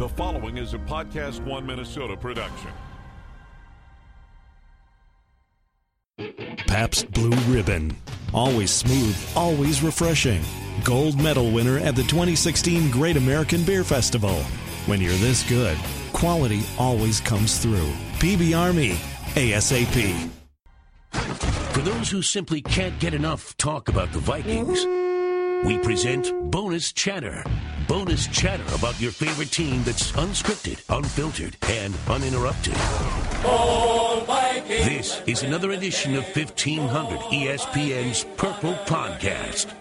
The following is a Podcast One Minnesota production. Pabst Blue Ribbon. Always smooth, always refreshing. Gold medal winner at the 2016 Great American Beer Festival. When you're this good, quality always comes through. PB Army, ASAP. For those who simply can't get enough talk about the Vikings, we present Bonus Chatter. Bonus chatter about your favorite team that's unscripted, unfiltered, and uninterrupted. This is another edition of 1500 ESPN's Purple Podcast.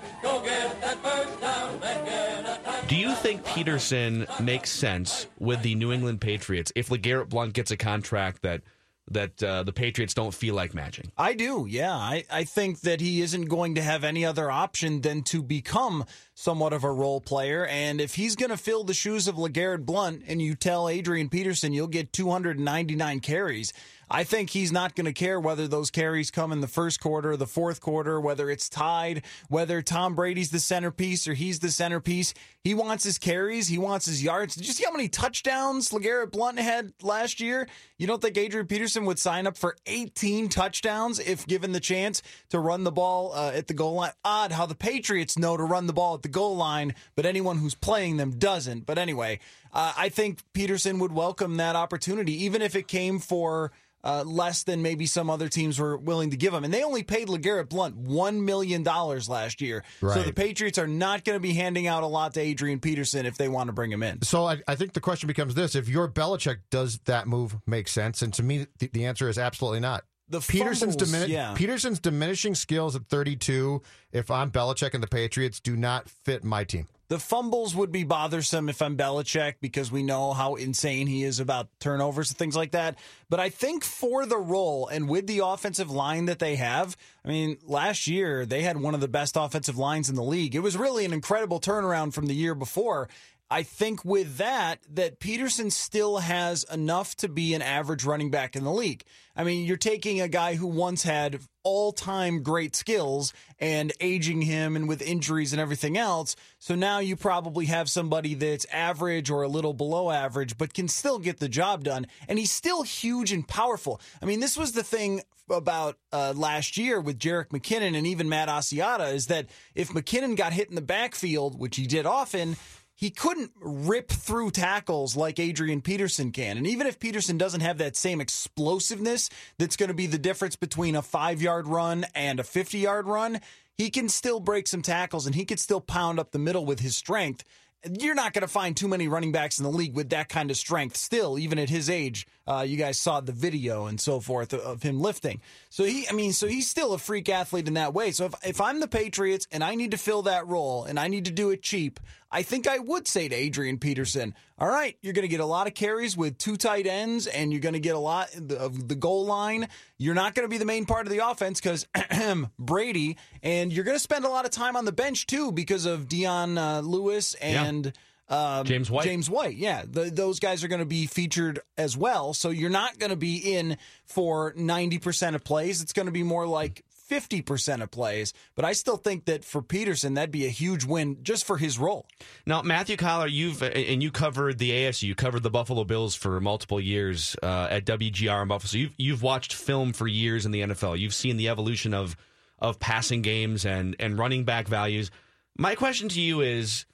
Do you think Peterson makes sense with the New England Patriots if LeGarrette Blunt gets a contract that that uh, the Patriots don't feel like matching? I do, yeah. I, I think that he isn't going to have any other option than to become somewhat of a role player. And if he's going to fill the shoes of LeGarrette Blunt and you tell Adrian Peterson you'll get 299 carries, I think he's not going to care whether those carries come in the first quarter, the fourth quarter, whether it's tied, whether Tom Brady's the centerpiece or he's the centerpiece. He wants his carries, he wants his yards. Did you see how many touchdowns LeGarrette Blunt had last year? You don't think Adrian Peterson would sign up for 18 touchdowns if given the chance to run the ball uh, at the goal line? Odd how the Patriots know to run the ball at the goal line, but anyone who's playing them doesn't. But anyway, uh, I think Peterson would welcome that opportunity, even if it came for uh, less than maybe some other teams were willing to give him. And they only paid LeGarrette Blunt $1 million last year. Right. So the Patriots are not going to be handing out a lot to Adrian Peterson if they want to bring him in. So I, I think the question becomes this if you're Belichick, does that move make sense? And to me, the, the answer is absolutely not. The Peterson's, fumbles, dimini- yeah. Peterson's diminishing skills at 32, if I'm Belichick and the Patriots, do not fit my team. The fumbles would be bothersome if I'm Belichick because we know how insane he is about turnovers and things like that. But I think for the role and with the offensive line that they have, I mean, last year they had one of the best offensive lines in the league. It was really an incredible turnaround from the year before. I think with that, that Peterson still has enough to be an average running back in the league. I mean, you're taking a guy who once had all time great skills and aging him and with injuries and everything else. So now you probably have somebody that's average or a little below average, but can still get the job done. And he's still huge and powerful. I mean, this was the thing about uh, last year with Jerick McKinnon and even Matt Asiata is that if McKinnon got hit in the backfield, which he did often, he couldn't rip through tackles like Adrian Peterson can. And even if Peterson doesn't have that same explosiveness that's going to be the difference between a five yard run and a 50 yard run, he can still break some tackles and he can still pound up the middle with his strength. You're not going to find too many running backs in the league with that kind of strength still, even at his age. Uh, you guys saw the video and so forth of him lifting. So he, I mean, so he's still a freak athlete in that way. So if, if I'm the Patriots and I need to fill that role and I need to do it cheap, I think I would say to Adrian Peterson, all right, you're going to get a lot of carries with two tight ends and you're going to get a lot of the goal line. You're not going to be the main part of the offense because Brady, and you're going to spend a lot of time on the bench too because of Dion uh, Lewis and. Yeah. Um, James White. James White, yeah. The, those guys are going to be featured as well. So you're not going to be in for 90% of plays. It's going to be more like 50% of plays. But I still think that for Peterson, that'd be a huge win just for his role. Now, Matthew Coller, you've and you covered the ASU, you covered the Buffalo Bills for multiple years uh, at WGR in Buffalo. So you've you've watched film for years in the NFL. You've seen the evolution of of passing games and and running back values. My question to you is,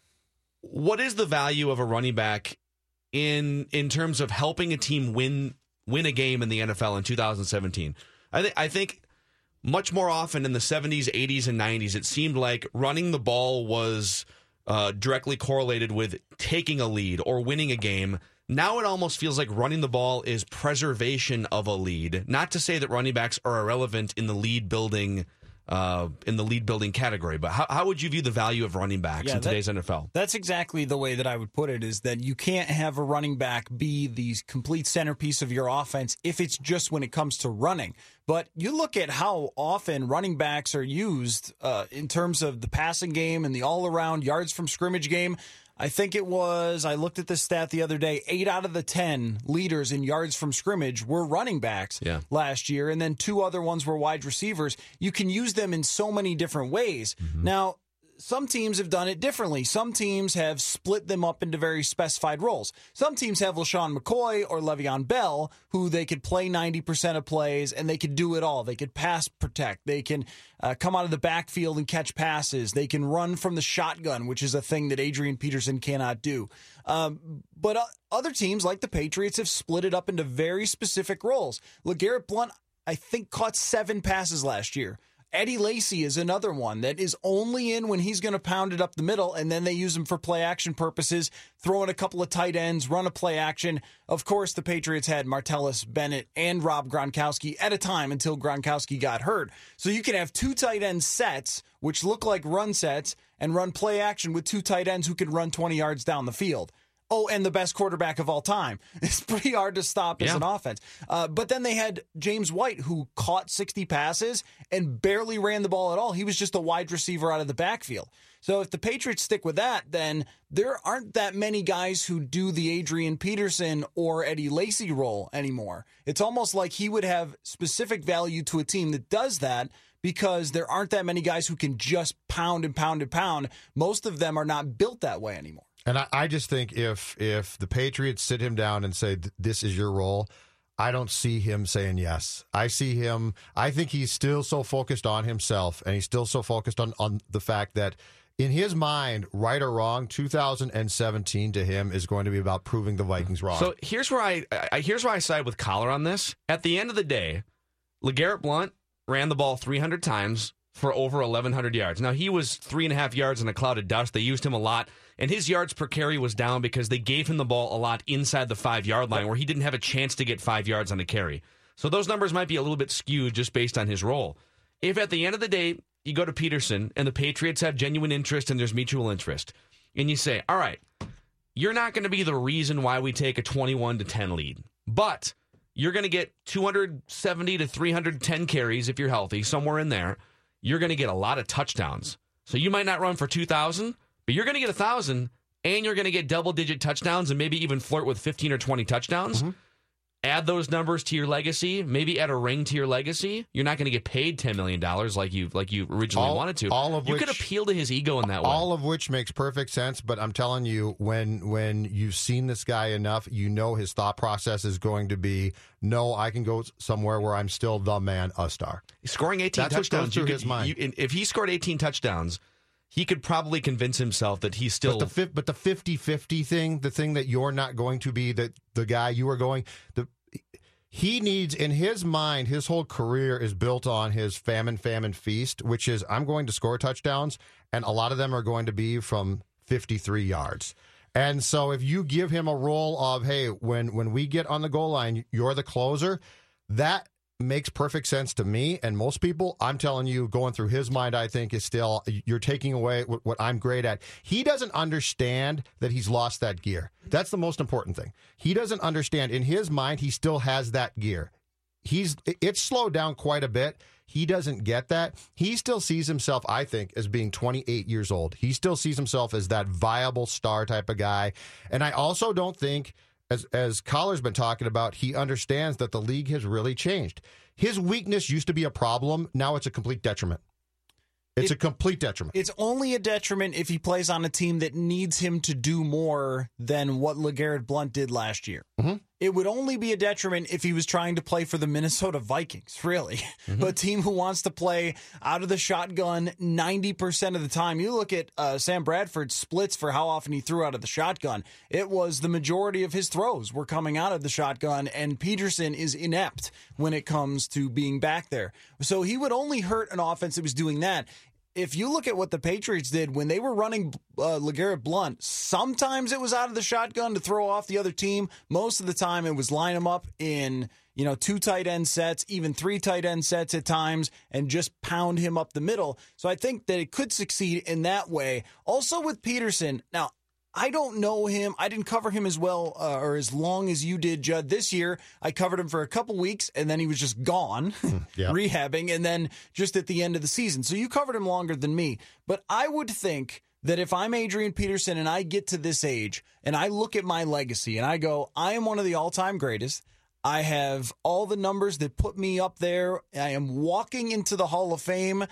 what is the value of a running back in in terms of helping a team win win a game in the NFL in 2017. I think I think much more often in the 70s, 80s, and 90s, it seemed like running the ball was uh, directly correlated with taking a lead or winning a game. Now it almost feels like running the ball is preservation of a lead. Not to say that running backs are irrelevant in the lead building uh, in the lead building category, but how, how would you view the value of running backs Yeah, in that- today's NFL? That's exactly the way that I would put it is that you can't have a running back be the complete centerpiece of your offense if it's just when it comes to running. But you look at how often running backs are used uh, in terms of the passing game and the all around yards from scrimmage game. I think it was, I looked at this stat the other day, eight out of the 10 leaders in yards from scrimmage were running backs Yeah. last year, and then two other ones were wide receivers. You can use them in so many different ways. Mm-hmm. Now, some teams have done it differently. Some teams have split them up into very specified roles. Some teams have LeSean McCoy or Le'Veon Bell, who they could play 90% of plays and they could do it all. They could pass protect. They can uh, come out of the backfield and catch passes. They can run from the shotgun, which is a thing that Adrian Peterson cannot do. Um, but uh, other teams, like the Patriots, have split it up into very specific roles. LeGarrette Blunt, I think, caught seven passes last year. Eddie Lacy is another one that is only in when he's going to pound it up the middle, and then they use him for play action purposes, throw in a couple of tight ends, run a play action. Of course, the Patriots had Martellus Bennett and Rob Gronkowski at a time until Gronkowski got hurt. So you can have two tight end sets, which look like run sets, and run play action with two tight ends who can run 20 yards down the field. Oh, and the best quarterback of all time. It's pretty hard to stop as an offense. Uh, but then they had James White, who caught 60 passes and barely ran the ball at all. He was just a wide receiver out of the backfield. So if the Patriots stick with that, then there aren't that many guys who do the Adrian Peterson or Eddie Lacy role anymore. It's almost like he would have specific value to a team that does that because there aren't that many guys who can just pound and pound and pound. Most of them are not built that way anymore. And I, I just think if if the Patriots sit him down and say this is your role, I don't see him saying yes. I see him. I think he's still so focused on himself, and he's still so focused on on the fact that in his mind, right or wrong, 2017 to him is going to be about proving the Vikings wrong. So here's where I, I here's where I side with Coller on this. At the end of the day, LeGarrette Blunt ran the ball 300 times for over 1,100 yards. Now he was three and a half yards in a cloud of dust. They used him a lot, and his yards per carry was down because they gave him the ball a lot inside the five yard line, where he didn't have a chance to get five yards on a carry. So those numbers might be a little bit skewed just based on his role. If at the end of the day you go to Peterson and the Patriots have genuine interest and there's mutual interest, and you say, "All right, you're not going to be the reason why we take a 21 to 10 lead, but you're going to get 270 to 310 carries if you're healthy, somewhere in there. You're going to get a lot of touchdowns. So you might not run for 2,000, but you're going to get a 1,000 and you're going to get double digit touchdowns and maybe even flirt with 15 or 20 touchdowns. Mm-hmm. Add those numbers to your legacy, maybe add a ring to your legacy. You're not going to get paid $10 million like you like you originally All- wanted to. all of you could appeal to his ego in that way. all of which makes perfect sense but i'm telling you when when you've seen this guy enough you know his thought process is going to be no i can go somewhere where i'm still the man a star scoring 18 That's what goes through you could- his mind. you- if he scored 18 touchdowns, he could probably convince himself that he's still. but the but the 50-50 thing the thing that you're not going to be the the guy you are going the he needs in his mind his whole career is built on his famine famine feast which is i'm going to score touchdowns and a lot of them are going to be from 53 yards and so if you give him a role of hey when when we get on the goal line you're the closer that makes perfect sense to me and most people i'm telling you going through his mind i think is still you're taking away what, what i'm great at. He doesn't understand that he's lost that gear. That's the most important thing. He doesn't understand. In his mind he still has that gear. He's it's slowed down quite a bit. He doesn't get that. He still sees himself i think as being 28 years old. He still sees himself as that viable star type of guy. And i also don't think as as Coller's been talking about, he understands that the league has really changed. His weakness used to be a problem. Now it's a complete detriment. It's It- a complete detriment. It's only a detriment if he plays on a team that needs him to do more than what LeGarrette Blunt did last year. Mm-hmm. It would only be a detriment if he was trying to play for the Minnesota Vikings, really. Mm-hmm. A team who wants to play out of the shotgun 90% of the time. You look at uh, Sam Bradford's splits for how often he threw out of the shotgun. It was the majority of his throws were coming out of the shotgun, and Peterson is inept when it comes to being back there. So he would only hurt an offense that was doing that if you look at what the Patriots did when they were running uh, LeGarrette Blunt, sometimes it was out of the shotgun to throw off the other team. Most of the time, it was line them up in you know two tight end sets, even three tight end sets at times, and just pound him up the middle. So I think that it could succeed in that way. Also with Peterson, now I don't know him. I didn't cover him as well uh, or as long as you did, Judd. This year, I covered him for a couple weeks, and then he was just gone, Yeah. rehabbing, and then just at the end of the season. So you covered him longer than me. But I would think that if I'm Adrian Peterson and I get to this age and I look at my legacy and I go, I am one of the all time greatest. I have all the numbers that put me up there. I am walking into the Hall of Fame.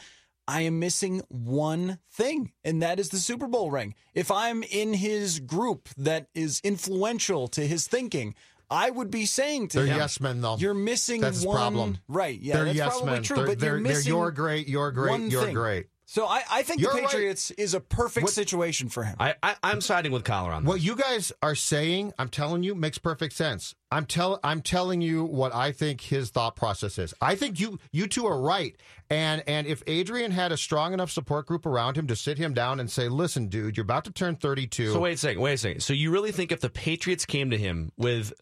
I am missing one thing, and that is the Super Bowl ring. If I'm in his group that is influential to his thinking, I would be saying to They're him, yes men, though. You're missing That's one. problem. Right. Yeah, they're that's yes probably men. true, they're, but they're, you're missing you're great, you're great, you're thing. great. So I, I think You're the right. Patriots is a perfect What- situation for him. I, I I'm siding with Coller on What this. you guys are saying, I'm telling you, makes perfect sense. I'm tell I'm telling you what I think his thought process is. I think you you two are right. And and if Adrian had a strong enough support group around him to sit him down and say, "Listen, dude, you're about to turn 32." So wait a second, wait a second. So you really think if the Patriots came to him with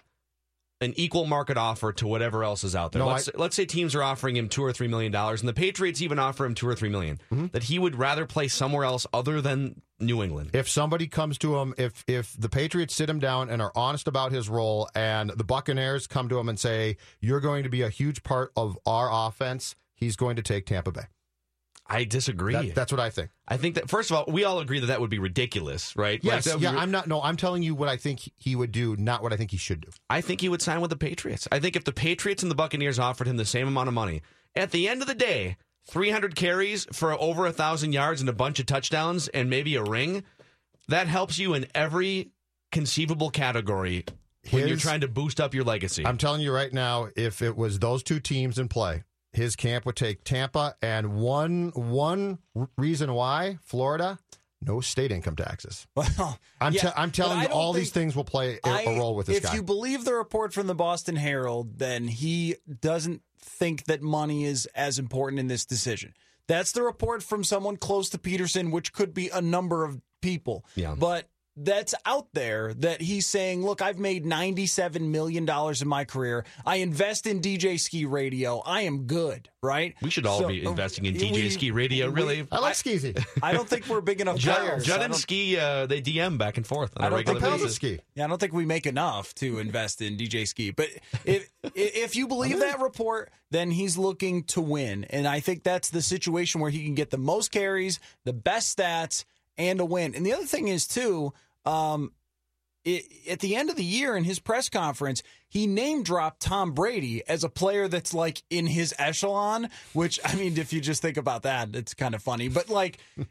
an equal market offer to whatever else is out there, No, let's, let's say teams are offering him two or three million dollars, and the Patriots even offer him two or three million, Mm-hmm. that he would rather play somewhere else other than New England. if somebody comes to him, if if the Patriots sit him down and are honest about his role, and the Buccaneers come to him and say, "You're going to be a huge part of our offense," he's going to take Tampa Bay. I disagree. That- that's what I think. I think that first of all, we all agree that that would be ridiculous, right? Yes, be yeah. I'm not. No, I'm telling you what I think he would do, not what I think he should do. I think he would sign with the Patriots. I think if the Patriots and the Buccaneers offered him the same amount of money, at the end of the day, 300 carries for over a thousand yards and a bunch of touchdowns and maybe a ring, that helps you in every conceivable category when you're trying to boost up your legacy. I'm telling you right now, if it was those two teams in play, his camp would take Tampa, and one one reason why Florida, no state income taxes. Well, I'm yeah, te- I'm telling you, all these things will play a, a I- role with this if guy. you believe the report from the Boston Herald, then he doesn't think that money is as important in this decision. That's the report from someone close to Peterson, which could be a number of people. Yeah. But that's out there that he's saying, look, I've made $97 million in my career. I invest in DJ Ski Radio. I am good, right? we should all So, be uh, investing in we- DJ Ski Radio, we- really. I like Skeezy. I don't think we're big enough Judd, players. Judd and Ski, uh, they DM back and forth on I a regular basis. ski. Yeah, I don't think we make enough to invest in DJ Ski. But if if you believe that report, then he's looking to win, and I think that's the situation where he can get the most carries, the best stats, and a win. And the other thing is too. Um, it, at the end of the year in his press conference, he name dropped Tom Brady as a player that's like in his echelon, which I mean, if you just think about that, it's kind of funny. But like,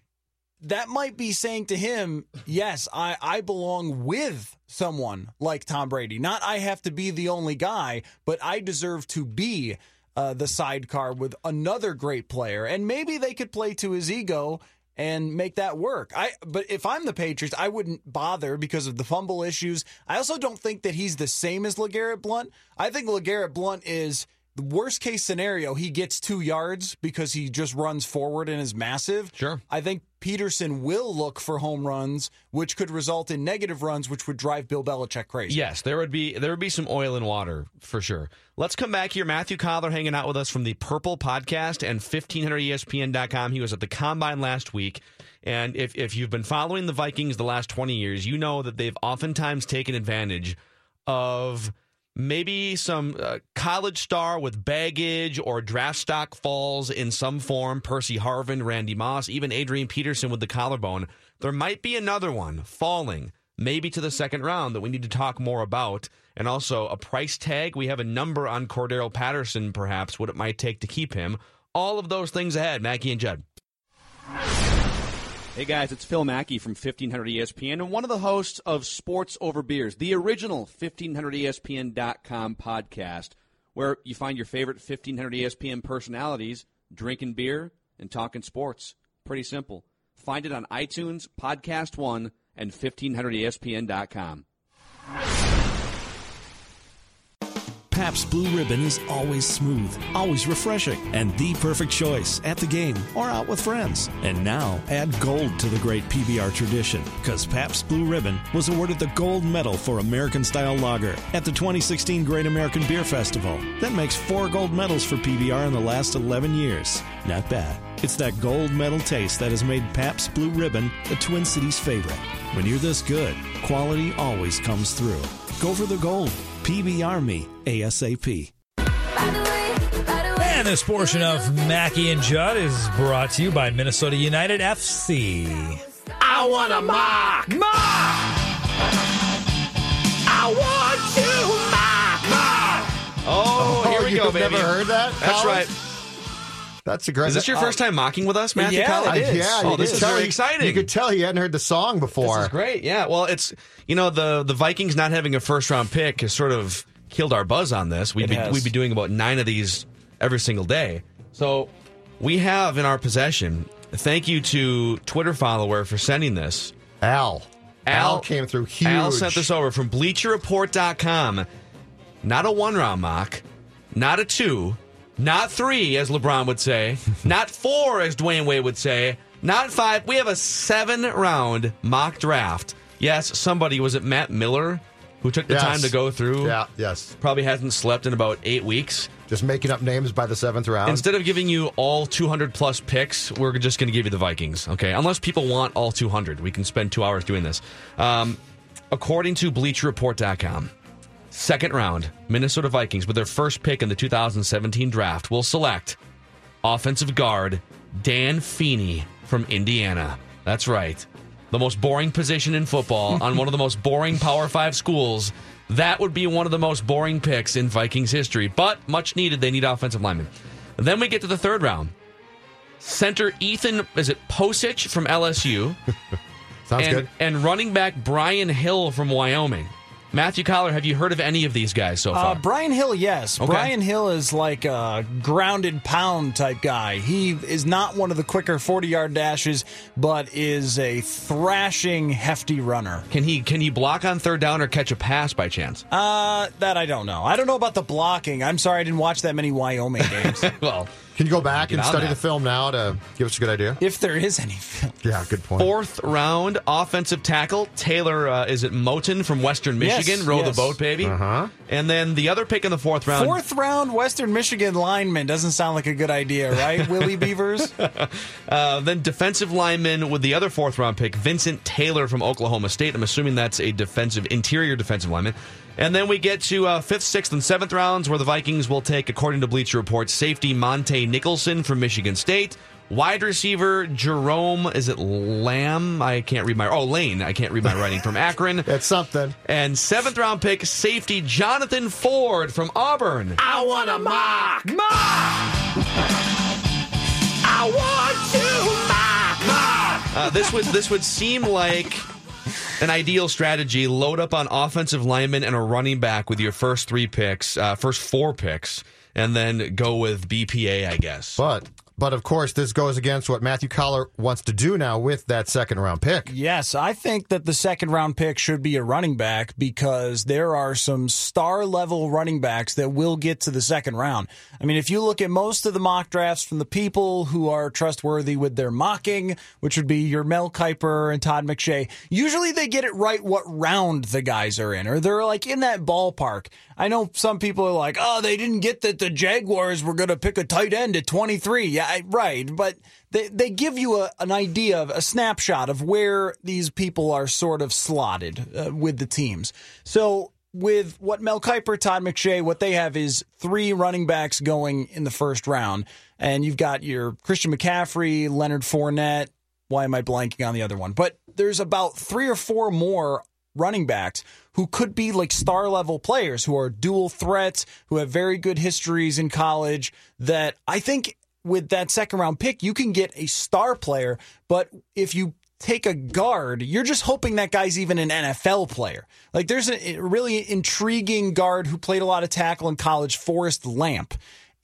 that might be saying to him, yes, I, I belong with someone like Tom Brady. Not I have to be the only guy, but I deserve to be uh, the sidecar with another great player. And maybe they could play to his ego and make that work. I but if I'm the Patriots, I wouldn't bother because of the fumble issues. I also don't think that he's the same as LeGarrette Blunt. I think LeGarrette Blunt is the worst case scenario, he gets two yards because he just runs forward and is massive. Sure. I think Peterson will look for home runs, which could result in negative runs, which would drive Bill Belichick crazy. Yes, there would be there would be some oil and water for sure. Let's come back here. Matthew Coller hanging out with us from the Purple Podcast and E 1500ESPN.com. He was at the Combine last week. And if, if you've been following the Vikings the last 20 years, you know that they've oftentimes taken advantage of maybe some uh, college star with baggage or draft stock falls in some form. Percy Harvin, Randy Moss, even Adrian Peterson with the collarbone. There might be another one falling, maybe to the second round that we need to talk more about. And also a price tag. We have a number on Cordarrelle Patterson, perhaps, what it might take to keep him. All of those things ahead. Mackey and Judd. Hey guys, it's Phil Mackey from 1500 ESPN and one of the hosts of Sports Over Beers, the original 1500ESPN.com podcast, where you find your favorite 1500 ESPN personalities drinking beer and talking sports. Pretty simple. Find it on iTunes, Podcast One, and 1500ESPN.com. Pabst Blue Ribbon is always smooth, always refreshing, and the perfect choice at the game or out with friends. And now add gold to the great PBR tradition because Pabst Blue Ribbon was awarded the gold medal for American style lager at the 2016 Great American Beer Festival. That makes four gold medals for PBR in the last 11 years. Not bad. It's that gold medal taste that has made Pabst Blue Ribbon the Twin Cities favorite. When you're this good, quality always comes through. Go for the gold. PBR me ASAP. And this portion of Mackey and Judd is brought to you by Minnesota United FC. I want a mock. Mock. I want you mock. Mock. Oh, here we oh, you've go, baby. never heard that? That's Collins? right. That's a great. Is this your uh, first time mocking with us, Matthew yeah, Collins? it is. Yeah, Oh, you this is very he- exciting. You could tell he hadn't heard the song before. This is great. Yeah. Well, it's you know the the Vikings not having a first round pick has sort of killed our buzz on this. We'd It be has. we'd be doing about nine of these every single day. So we have in our possession. Thank you to Twitter follower for sending this. Al. Al came through huge. Al sent this over from BleacherReport.com. Not a one round mock, not a two, not three, as LeBron would say, not four, as Dwyane Wade would say, not five. We have a seven round mock draft. Yes, somebody, was it Matt Miller, who took the Yes. time to go through? Yeah. Yes. Probably hasn't slept in about eight weeks. Just making up names by the seventh round. Instead of giving you all 200 plus picks, we're just going to give you the Vikings. Okay, unless people want all 200, we can spend two hours doing this. Um, according to BleachReport.com, second round Minnesota Vikings with their first pick in the 2017 draft will select offensive guard Dan Feeney from Indiana. That's right, the most boring position in football on one of the most boring Power Five schools. That would be one of the most boring picks in Vikings history, but much needed. They need offensive linemen. Then we get to the third round. Center Ethan, is it Pocic from LSU? Sounds and, good. And running back Brian Hill from Wyoming. Matthew Coller, have you heard of any of these guys so far? Uh, Brian Hill, yes. Okay. Brian Hill is like a grounded pound type guy. He is not one of the quicker 40 yard dashes, but is a thrashing, hefty runner. can he can he block on third down or catch a pass by chance? Uh, that I don't know. I don't know about the blocking. I'm sorry I didn't watch that many Wyoming games. well, Can you go back and study the film now to give us a good idea? if there is any film. Yeah, good point. fourth round offensive tackle Taylor uh, is it Moton from Western Yes, Michigan? Row yes. the boat, baby. Uh-huh. And then the other pick in the fourth round. Fourth round Western Michigan lineman doesn't sound like a good idea, right, Willie Beavers? Uh, then defensive lineman with the other fourth round pick, Vincent Taylor from Oklahoma State. I'm assuming that's a defensive interior defensive lineman. And then we get to uh, fifth, sixth, and seventh rounds where the Vikings will take, according to Bleacher Report, safety Montae Nicholson from Michigan State. Wide receiver Jerome, is it Lamb? I can't read my oh Lane. I can't read my writing from Akron. It's something. And seventh round pick safety Jonathan Ford from Auburn. I want a mock. Mock. I want to mock. Mock. Uh, this would this would seem like an ideal strategy. Load up on offensive linemen and a running back with your first three picks, uh, first four picks, and then go with BPA, I guess. But but of course this goes against what Matthew Coller wants to do now with that second round pick. Yes, I think that the second round pick should be a running back because there are some star level running backs that will get to the second round. I mean, if you look at most of the mock drafts from the people who are trustworthy with their mocking, which would be your Mel Kiper and Todd McShay, usually they get it right what round the guys are in, or they're like in that ballpark. I know some people are like, oh, they didn't get that the Jaguars were going to pick a tight end at 23. Yeah, I- right. But they, they give you a, an idea of a snapshot of where these people are sort of slotted uh, with the teams. So with what Mel Kiper, Todd McShay, what they have is three running backs going in the first round. And you've got your Christian McCaffrey, Leonard Fournette. Why am I blanking on the other one? But there's about three or four more running backs who could be like star level players who are dual threats, who have very good histories in college that I think with that second round pick, you can get a star player. But if you take a guard, you're just hoping that guy's even an NFL player. Like there's a really intriguing guard who played a lot of tackle in college, Forrest Lamp.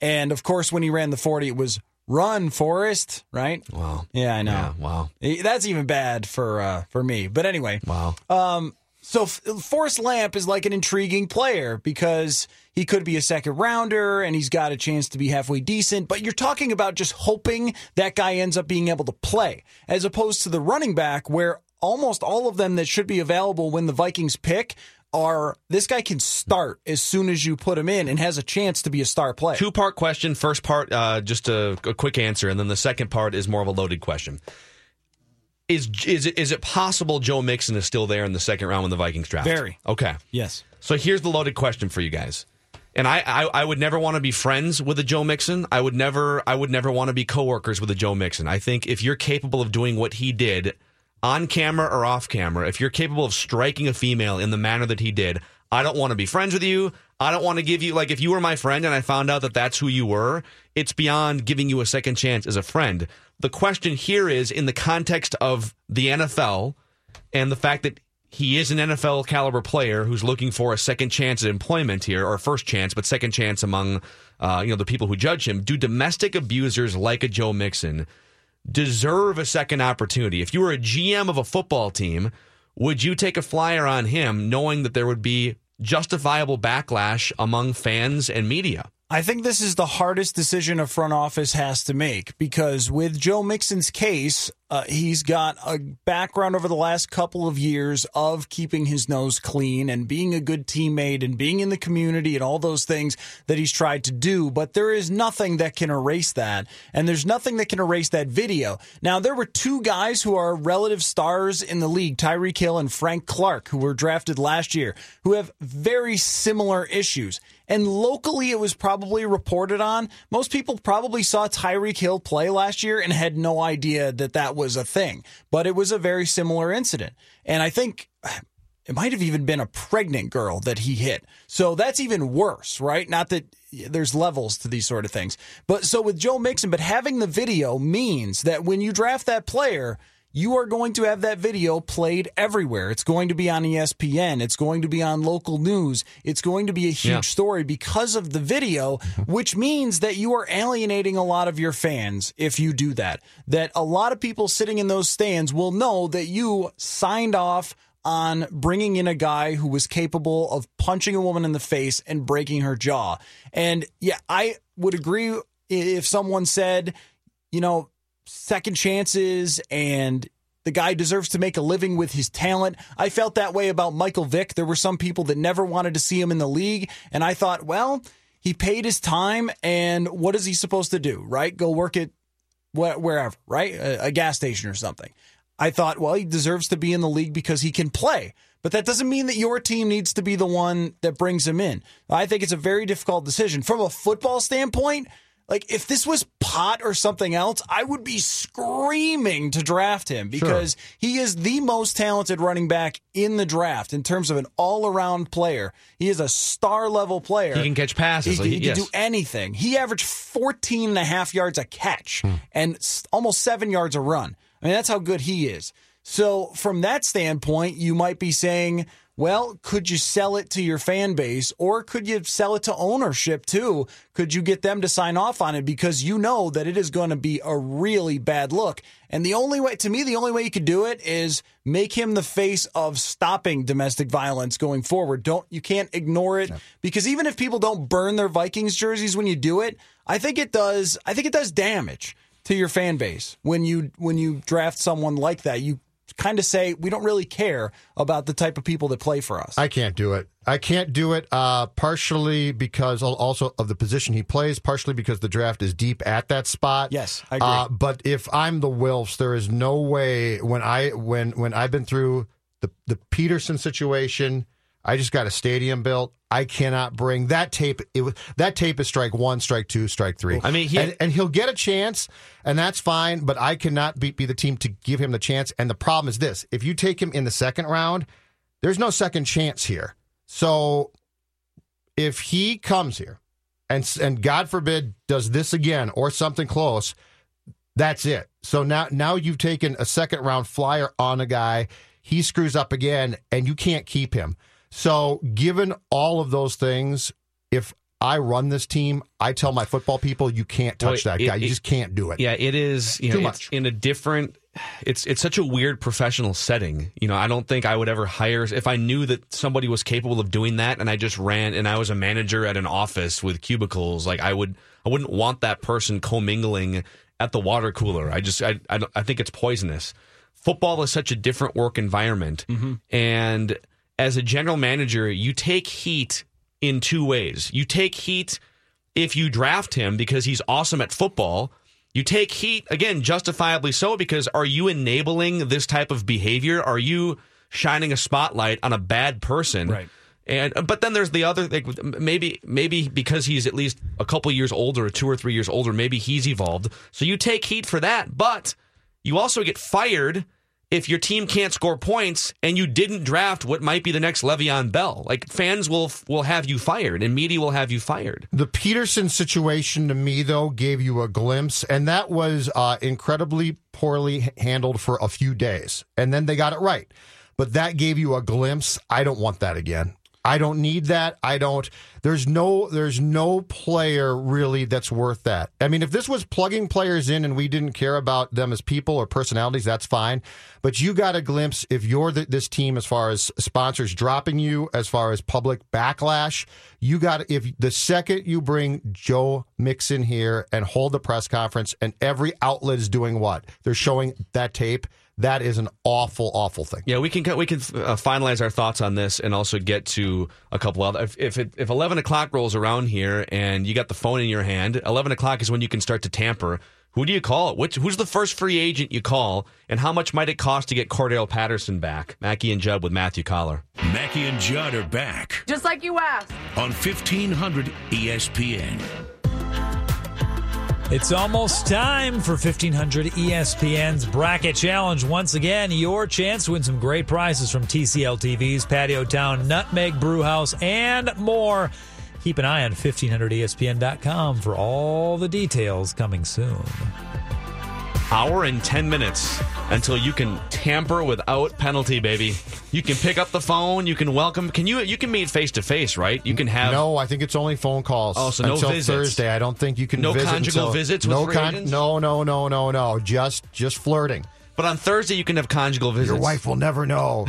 And of course, when he ran the 40, it was run, Forest, right? Wow. Yeah, I know. Yeah, wow. That's even bad for uh, for me. But anyway. Wow. Um, so F- Forrest Lamp is like an intriguing player because he could be a second rounder and he's got a chance to be halfway decent. But you're talking about just hoping that guy ends up being able to play, as opposed to the running back where almost all of them that should be available when the Vikings pick are this guy can start as soon as you put him in and has a chance to be a star player. Two part question. First part, uh, just a, a quick answer, and then the second part is more of a loaded question. Is is it is it possible Joe Mixon is still there in the second round when the Vikings draft? Very. Okay. Yes. So here's the loaded question for you guys. And I, I, I would never want to be friends with a Joe Mixon. I would never I would never want to be coworkers with a Joe Mixon. I think if you're capable of doing what he did on camera or off camera, if you're capable of striking a female in the manner that he did, I don't want to be friends with you. I don't want to give you like if you were my friend and I found out that that's who you were, it's beyond giving you a second chance as a friend. The question here is in the context of the NFL and the fact that he is an NFL caliber player who's looking for a second chance at employment here, or first chance, but second chance among uh, you know the people who judge him. Do domestic abusers like a Joe Mixon deserve a second opportunity? If you were a GM of a football team, would you take a flyer on him, knowing that there would be justifiable backlash among fans and media? I think this is the hardest decision a front office has to make because with Joe Mixon's case, uh, he's got a background over the last couple of years of keeping his nose clean and being a good teammate and being in the community and all those things that he's tried to do. But there is nothing that can erase that. And there's nothing that can erase that video. Now, there were two guys who are relative stars in the league, Tyreek Hill and Frank Clark, who were drafted last year, who have very similar issues. And locally, it was probably reported on. Most people probably saw Tyreek Hill play last year and had no idea that that was a thing. But it was a very similar incident. And I think it might have even been a pregnant girl that he hit. So that's even worse, right? Not that there's levels to these sort of things. But so with Joe Mixon, but having the video means that when you draft that player, you are going to have that video played everywhere. It's going to be on ESPN. It's going to be on local news. It's going to be a huge Yeah. story because of the video, which means that you are alienating a lot of your fans if you do that. That a lot of people sitting in those stands will know that you signed off on bringing in a guy who was capable of punching a woman in the face and breaking her jaw. And yeah, I would agree if someone said, you know, second chances and the guy deserves to make a living with his talent. I felt that way about Michael Vick. There were some people that never wanted to see him in the league. And I thought, well, he paid his time. And what is he supposed to do, right? Go work at wh- wherever, right? A gas station or something. I thought, well, he deserves to be in the league because he can play. But that doesn't mean that your team needs to be the one that brings him in. I think it's a very difficult decision. From a football standpoint, like if this was pot or something else, I would be screaming to draft him because he is the most talented running back in the draft in terms of an all-around player. He is a star level player. He can catch passes. He, he can yes. do anything. He averaged 14 and a half yards a catch hmm. and almost seven yards a run. I mean, that's how good he is. So, from that standpoint, you might be saying, well, could you sell it to your fan base or could you sell it to ownership too? Could you get them to sign off on it because you know that it is going to be a really bad look? And the only way, to me, the only way you could do it is make him the face of stopping domestic violence going forward. Don't, you can't ignore it because even if people don't burn their Vikings jerseys when you do it, I think it does, I think it does damage to your fan base when you, when you draft someone like that. You, kind of say we don't really care about the type of people that play for us. I can't do it. I can't do it. Uh, partially because also of the position he plays. Partially because the draft is deep at that spot. Yes, I agree. Uh, but if I'm the Wilfs, there is no way when I when when I've been through the the Peterson situation. I just got a stadium built. I cannot bring that tape. It was that tape is strike one, strike two, strike three. I mean, he- and, and he'll get a chance, and that's fine. But I cannot be, be the team to give him the chance. And the problem is this: if you take him in the second round, there's no second chance here. So if he comes here and and God forbid does this again or something close, That's it. So now now you've taken a second round flyer on a guy, he screws up again and you can't keep him. So given all of those things, if I run this team, I tell my football people you can't touch Well, that it- guy. you just can't do it. Yeah, it is. You Too know, much. it's in a different. It's it's such a weird professional setting. You know, I don't think I would ever hire if I knew that somebody was capable of doing that, and I just ran and I was a manager at an office with cubicles. Like I would, I wouldn't want that person commingling at the water cooler. I just, I, I, I think it's poisonous. Football is such a different work environment, mm-hmm. and as a general manager, you take heat in two ways. You take heat if you draft him because he's awesome at football. You take heat again, justifiably so, because are you enabling this type of behavior? Are you shining a spotlight on a bad person? Right. And but then there's the other thing. Maybe maybe because he's at least a couple years older, two or three years older, maybe he's evolved. So you take heat for that, but you also get fired if your team can't score points and you didn't draft what might be the next Le'Veon Bell. Like fans will will have you fired and media will have you fired. The Peterson situation to me, though, gave you a glimpse, and that was uh, incredibly poorly handled for a few days. And then they got it right. But that gave you a glimpse. I don't want that again. I don't need that. I don't. There's no. There's no player really that's worth that. I mean, if this was plugging players in and we didn't care about them as people or personalities, that's fine. But you got a glimpse if you're the, this team as far as sponsors dropping you, as far as public backlash. You got if the second you bring Joe Mixon here and hold the press conference, and every outlet is doing what they're showing that tape. That is an awful, awful thing. Yeah, we can we can uh, finalize our thoughts on this and also get to a couple other. If if, it, if eleven o'clock rolls around here and you got the phone in your hand, eleven o'clock is when you can start to tamper. Who do you call? Which who's the first free agent you call, and how much might it cost to get Cordarrelle Patterson back? Mackey and Judd with Matthew Coller. Mackey and Judd are back Just like you asked. on E 1500 ESPN. It's almost time for E 1500 ESPN's Bracket Challenge. Once again, your chance to win some great prizes from TCL TVs, Patio Town, Nutmeg Brewhouse, and more. Keep an eye on 1500ESPN.com for all the details coming soon. Hour and ten minutes until you can tamper without penalty, baby. You can pick up the phone. You can welcome. Can you? You can meet face to face, right? You can have. No, I think it's only phone calls. Oh, so no until visits. Thursday. I don't think you can. No visit conjugal until- visits with No, agents? no, no, no, no, no. Just, just flirting. But on Thursday, you can have conjugal visits. Your wife will never know.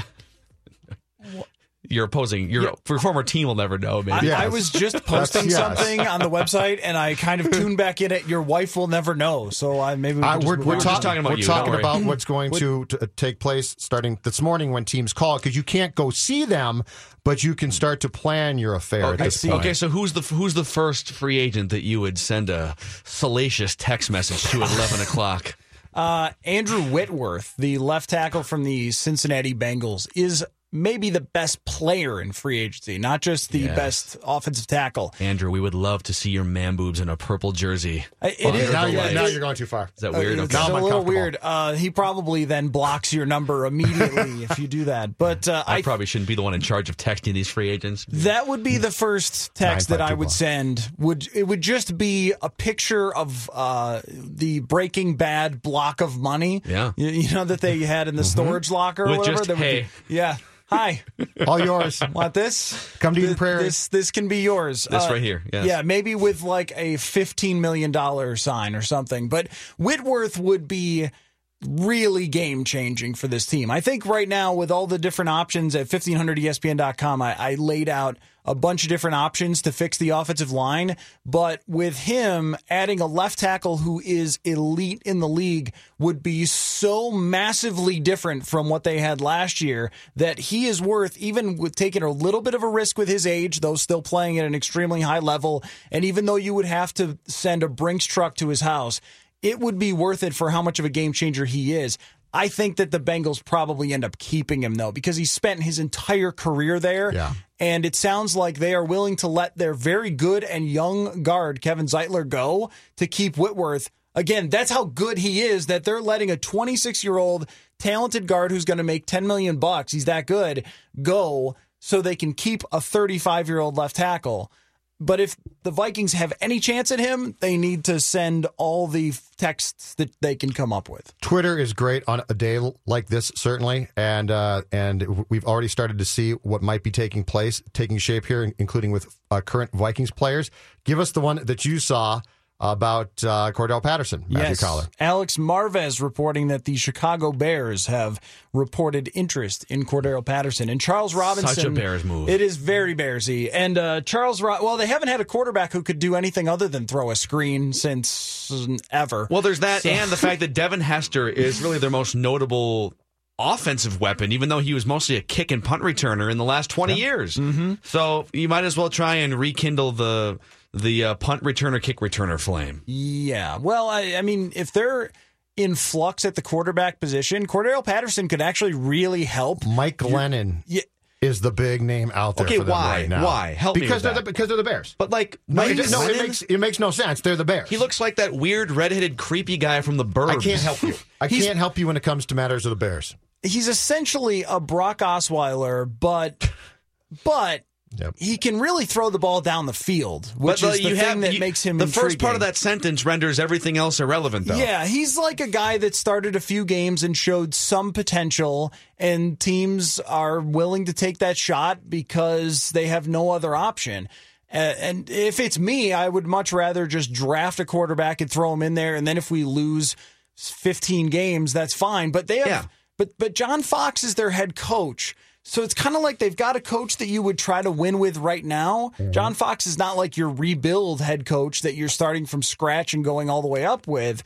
Your opposing, your, your former team will never know. I, Maybe I was just posting yes. something on the website, and I kind of tuned back in at "Your wife will never know." So I maybe we I, we're, we're, on. talk- talking about we're you, talking worry. about what's going to, to take place starting this morning when teams call because you can't go see them, but you can start to plan your affair. at Okay, this point. okay, so who's the who's the first free agent that you would send a salacious text message to at eleven o'clock? Uh, Andrew Whitworth, the left tackle from the Cincinnati Bengals, is maybe the best player in free agency, not just the Yes. best offensive tackle. Andrew, we would love to see your man boobs in a purple jersey. Uh, It is now, you're, now you're going too far. Is that weird? Uh, Okay. It's a little weird. Uh, he probably then blocks your number immediately if you do that. But uh, I I probably shouldn't be the one in charge of texting these free agents. That would be the first text Nine, that five, I would one. send. Would it would just be a picture of uh, the Breaking Bad block of money? Yeah. you, you know that they had in the storage locker or With whatever. just, That would be- yeah. Hi, All yours. want this? Come to Eden Th- Prairie. This this can be yours. Uh, This right here, yes. Yeah, maybe with like a fifteen million dollar sign or something. But Whitworth would be really game changing for this team. I think right now with all the different options at 1500ESPN.com, I, I laid out a bunch of different options to fix the offensive line. But with him adding a left tackle who is elite in the league would be so massively different from what they had last year that he is worth, even with taking a little bit of a risk with his age, though still playing at an extremely high level. And even though you would have to send a Brinks truck to his house, it would be worth it for how much of a game changer he is. I think that the Bengals probably end up keeping him though because he spent his entire career there. Yeah. And it sounds like they are willing to let their very good and young guard Kevin Zeitler go to keep Whitworth. Again, that's how good he is that they're letting a 26-year-old talented guard who's going to make 10 million bucks, he's that good, go so they can keep a 35-year-old left tackle. But if the Vikings have any chance at him, they need to send all the texts that they can come up with. Twitter is great on a day like this, certainly, and uh, and we've already started to see what might be taking place, taking shape here, including with uh, current Vikings players. Give us the one that you saw about uh, Cordarrelle Patterson, Matthew yes. Coller. Alex Marvez reporting that the Chicago Bears have reported interest in Cordarrelle Patterson and Charles Robinson. Such a Bears move. It is very Bearsy. And uh, Charles, Ro- well, they haven't had a quarterback who could do anything other than throw a screen since ever. Well, there's that, so. and the fact that Devin Hester is really their most notable offensive weapon, even though he was mostly a kick and punt returner in the last 20 yeah. years. Mm-hmm. So you might as well try and rekindle the the uh, punt returner, kick returner flame. Yeah. Well, I, I, mean, if they're in flux at the quarterback position, Cordarrelle Patterson could actually really help. Mike Glennon. Yeah. Is the big name out there? Okay, why? Right why? Help because they're the, because they're the Bears. But like, no, it, no, it, makes it makes no sense. They're the Bears. He looks like that weird redheaded creepy guy from the Burbs. I can't help you. I can't help you when it comes to matters of the Bears. He's essentially a Brock Osweiler, but but Yep. He can really throw the ball down the field, which but, is the you thing have, that you, makes him. The intriguing. first part of that sentence renders everything else irrelevant, though. Yeah, he's like a guy that started a few games and showed some potential, and teams are willing to take that shot because they have no other option. Uh, and if it's me, I would much rather just draft a quarterback and throw him in there, and then if we lose 15 games, that's fine. But they have, yeah. but but John Fox is their head coach. So it's kind of like they've got a coach that you would try to win with right now. Mm-hmm. John Fox is not like your rebuild head coach that you're starting from scratch and going all the way up with.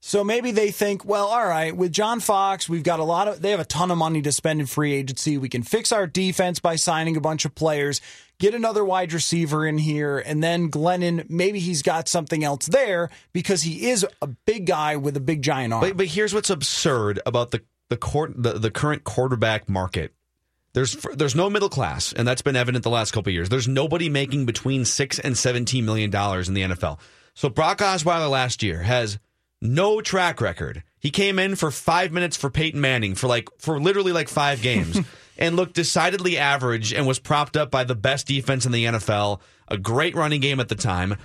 So maybe they think, well, all right, with John Fox, we've got a lot of, they have a ton of money to spend in free agency. We can fix our defense by signing a bunch of players, get another wide receiver in here, and then Glennon, maybe he's got something else there because he is a big guy with a big giant arm. But, but here's what's absurd about the the, court, the the current quarterback market there's there's no middle class, and that's been evident the last couple years. There's nobody making between six and seventeen million dollars in the NFL. So Brock Osweiler last year has no track record. He came in for five minutes for Peyton Manning for like for literally like five games and looked decidedly average and was propped up by the best defense in the NFL, a great running game at the time.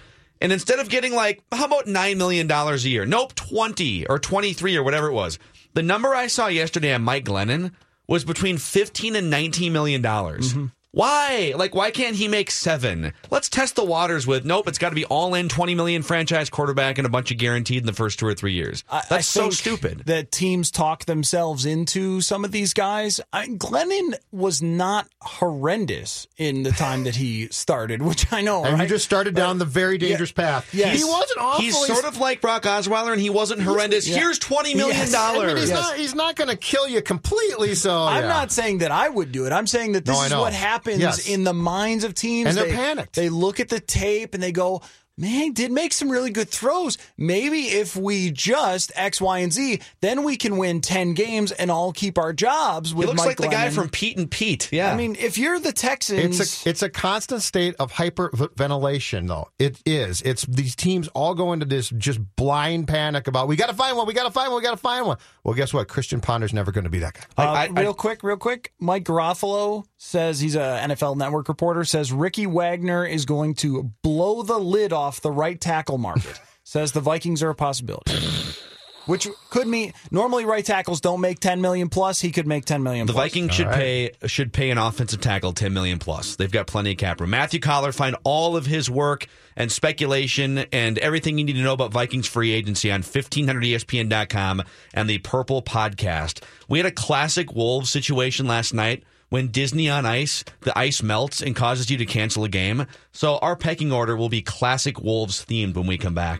And instead of getting like, how about nine million dollars a year? Nope, twenty or twenty three or whatever it was. The number I saw yesterday on Mike Glennon was between 15 and 19 million dollars. Mm-hmm. Why? Like, why can't he make seven? Let's test the waters with. Nope, it's got to be all in twenty million franchise quarterback and a bunch of guaranteed in the first two or three years. That's I so stupid. That teams talk themselves into some of these guys. I, Glennon was not horrendous in the time that he started, which I know. And right? you just started down the very dangerous yeah, path. Yes. he wasn't awful. He's sort of like Brock Osweiler, and he wasn't horrendous. Yeah. Here's twenty million dollars. I mean, he's, yes. not, he's not going to kill you completely. So I'm yeah. not saying that I would do it. I'm saying that this no, is what happens yes. in the minds of teams. And they're they, panicked. They look at the tape and they go, man, did make some really good throws. Maybe if we just X, Y, and Z, then we can win 10 games and all keep our jobs with he looks Mike like Glennon. the guy from Pete and Pete. Yeah. I mean, if you're the Texans. It's a, it's a constant state of hyperventilation, though. It is. It's these teams all go into this just blind panic about, we got to find one, we got to find one, we got to find one. Well, guess what? Christian Ponder's never going to be that guy. Uh, I, I, real quick, real quick. Mike Garafolo says he's a NFL Network reporter. Says Ricky Wagner is going to blow the lid off the right tackle market. says the Vikings are a possibility. Which could mean normally right tackles don't make ten million plus. He could make ten million. The plus. Vikings should right. pay should pay an offensive tackle ten million plus. They've got plenty of cap room. Matthew Coller, find all of his work and speculation and everything you need to know about Vikings free agency on 1500ESPN.com and the Purple Podcast. We had a classic Wolves situation last night when Disney on ice, the ice melts and causes you to cancel a game. So our pecking order will be classic Wolves themed when we come back.